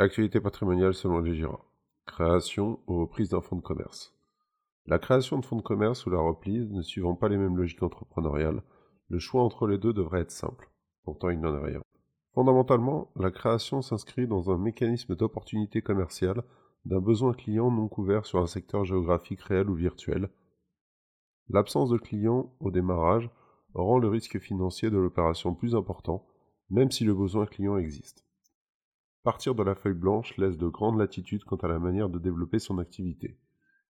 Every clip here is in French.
L'actualité patrimoniale selon les GIRA. Création ou reprise d'un fonds de commerce. La création de fonds de commerce ou la reprise ne suivant pas les mêmes logiques entrepreneuriales, le choix entre les deux devrait être simple. Pourtant, il n'en est rien. Fondamentalement, la création s'inscrit dans un mécanisme d'opportunité commerciale d'un besoin client non couvert sur un secteur géographique réel ou virtuel. L'absence de clients au démarrage rend le risque financier de l'opération plus important, même si le besoin client existe. Partir de la feuille blanche laisse de grandes latitudes quant à la manière de développer son activité.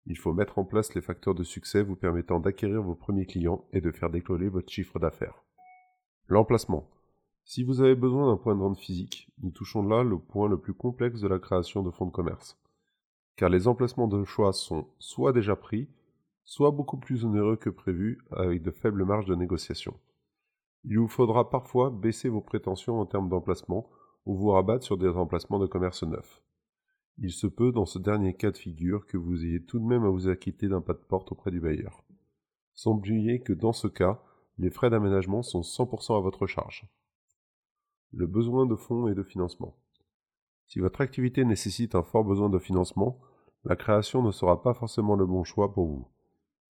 Il faut mettre en place les facteurs de succès vous permettant d'acquérir vos premiers clients et de faire décoller votre chiffre d'affaires. L'emplacement. Si vous avez besoin d'un point de vente physique, nous touchons là le point le plus complexe de la création de fonds de commerce. Car les emplacements de choix sont soit déjà pris, soit beaucoup plus onéreux que prévu avec de faibles marges de négociation. Il vous faudra parfois baisser vos prétentions en termes d'emplacement ou vous rabattre sur des emplacements de commerce neufs. Il se peut, dans ce dernier cas de figure, que vous ayez tout de même à vous acquitter d'un pas de porte auprès du bailleur. Sans oublier que dans ce cas, les frais d'aménagement sont 100% à votre charge. Le besoin de fonds et de financement. Si votre activité nécessite un fort besoin de financement, la création ne sera pas forcément le bon choix pour vous.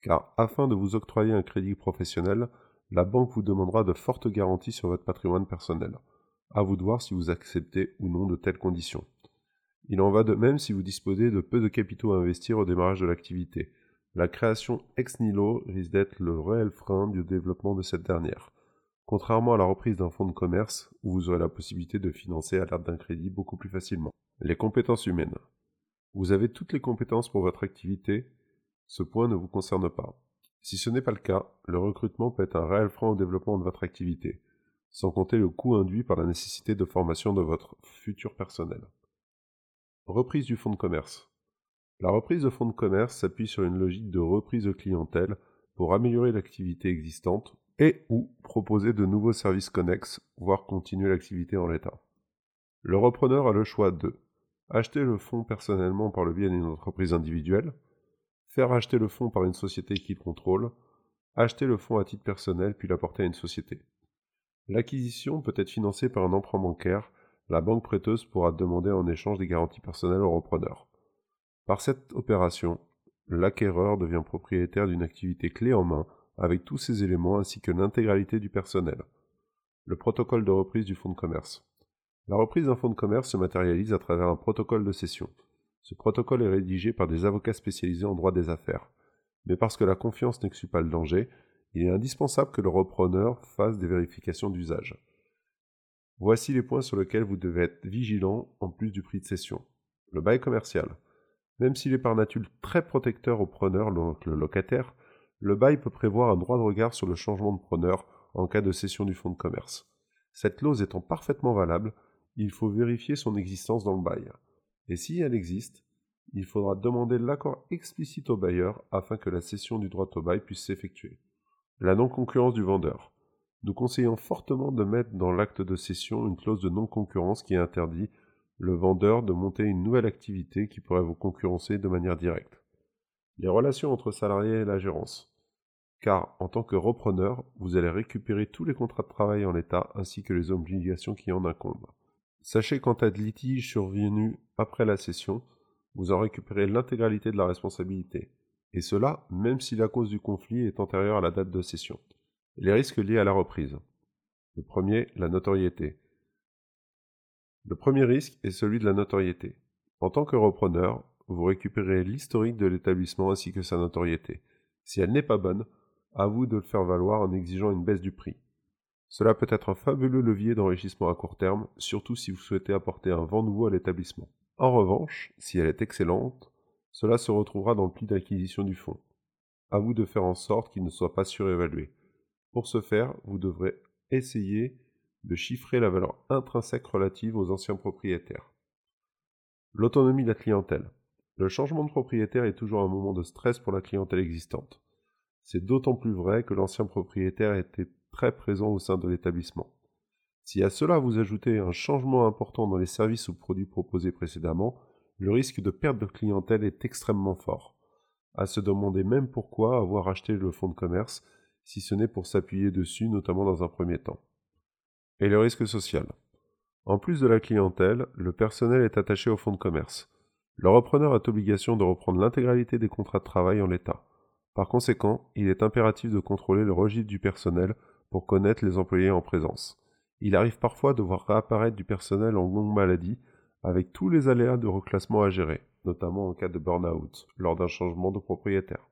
Car afin de vous octroyer un crédit professionnel, la banque vous demandera de fortes garanties sur votre patrimoine personnel. À vous de voir si vous acceptez ou non de telles conditions. Il en va de même si vous disposez de peu de capitaux à investir au démarrage de l'activité. La création ex nihilo risque d'être le réel frein du développement de cette dernière. Contrairement à la reprise d'un fonds de commerce, où vous aurez la possibilité de financer à l'aide d'un crédit beaucoup plus facilement. Les compétences humaines. Vous avez toutes les compétences pour votre activité, ce point ne vous concerne pas. Si ce n'est pas le cas, le recrutement peut être un réel frein au développement de votre activité sans compter le coût induit par la nécessité de formation de votre futur personnel. Reprise du fonds de commerce. La reprise de fonds de commerce s'appuie sur une logique de reprise de clientèle pour améliorer l'activité existante et ou proposer de nouveaux services connexes, voire continuer l'activité en l'état. Le repreneur a le choix de acheter le fonds personnellement par le biais d'une entreprise individuelle, faire acheter le fonds par une société qu'il contrôle, acheter le fonds à titre personnel puis l'apporter à une société. L'acquisition peut être financée par un emprunt bancaire, la banque prêteuse pourra demander en échange des garanties personnelles au repreneur. Par cette opération, l'acquéreur devient propriétaire d'une activité clé en main avec tous ses éléments ainsi que l'intégralité du personnel. Le protocole de reprise du fonds de commerce. La reprise d'un fonds de commerce se matérialise à travers un protocole de cession. Ce protocole est rédigé par des avocats spécialisés en droit des affaires. Mais parce que la confiance n'exclut pas le danger, il est indispensable que le repreneur fasse des vérifications d'usage. Voici les points sur lesquels vous devez être vigilant en plus du prix de cession. Le bail commercial. Même s'il est par nature très protecteur au preneur, donc le locataire, le bail peut prévoir un droit de regard sur le changement de preneur en cas de cession du fonds de commerce. Cette clause étant parfaitement valable, il faut vérifier son existence dans le bail. Et si elle existe, il faudra demander l'accord explicite au bailleur afin que la cession du droit au bail puisse s'effectuer. La non-concurrence du vendeur. Nous conseillons fortement de mettre dans l'acte de cession une clause de non-concurrence qui interdit le vendeur de monter une nouvelle activité qui pourrait vous concurrencer de manière directe. Les relations entre salariés et la gérance. Car, en tant que repreneur, vous allez récupérer tous les contrats de travail en l'état ainsi que les obligations qui en incombent. Sachez qu'en cas de litige survenu après la cession, vous en récupérez l'intégralité de la responsabilité et cela même si la cause du conflit est antérieure à la date de cession. Les risques liés à la reprise. Le premier, la notoriété. Le premier risque est celui de la notoriété. En tant que repreneur, vous récupérez l'historique de l'établissement ainsi que sa notoriété. Si elle n'est pas bonne, à vous de le faire valoir en exigeant une baisse du prix. Cela peut être un fabuleux levier d'enrichissement à court terme, surtout si vous souhaitez apporter un vent nouveau à l'établissement. En revanche, si elle est excellente, cela se retrouvera dans le pli d'acquisition du fonds. À vous de faire en sorte qu'il ne soit pas surévalué. Pour ce faire, vous devrez essayer de chiffrer la valeur intrinsèque relative aux anciens propriétaires. L'autonomie de la clientèle. Le changement de propriétaire est toujours un moment de stress pour la clientèle existante. C'est d'autant plus vrai que l'ancien propriétaire était très présent au sein de l'établissement. Si à cela vous ajoutez un changement important dans les services ou produits proposés précédemment, le risque de perte de clientèle est extrêmement fort. À se demander même pourquoi avoir acheté le fonds de commerce, si ce n'est pour s'appuyer dessus, notamment dans un premier temps. Et le risque social. En plus de la clientèle, le personnel est attaché au fonds de commerce. Le repreneur a obligation de reprendre l'intégralité des contrats de travail en l'état. Par conséquent, il est impératif de contrôler le registre du personnel pour connaître les employés en présence. Il arrive parfois de voir réapparaître du personnel en longue maladie avec tous les aléas de reclassement à gérer, notamment en cas de burn-out lors d'un changement de propriétaire.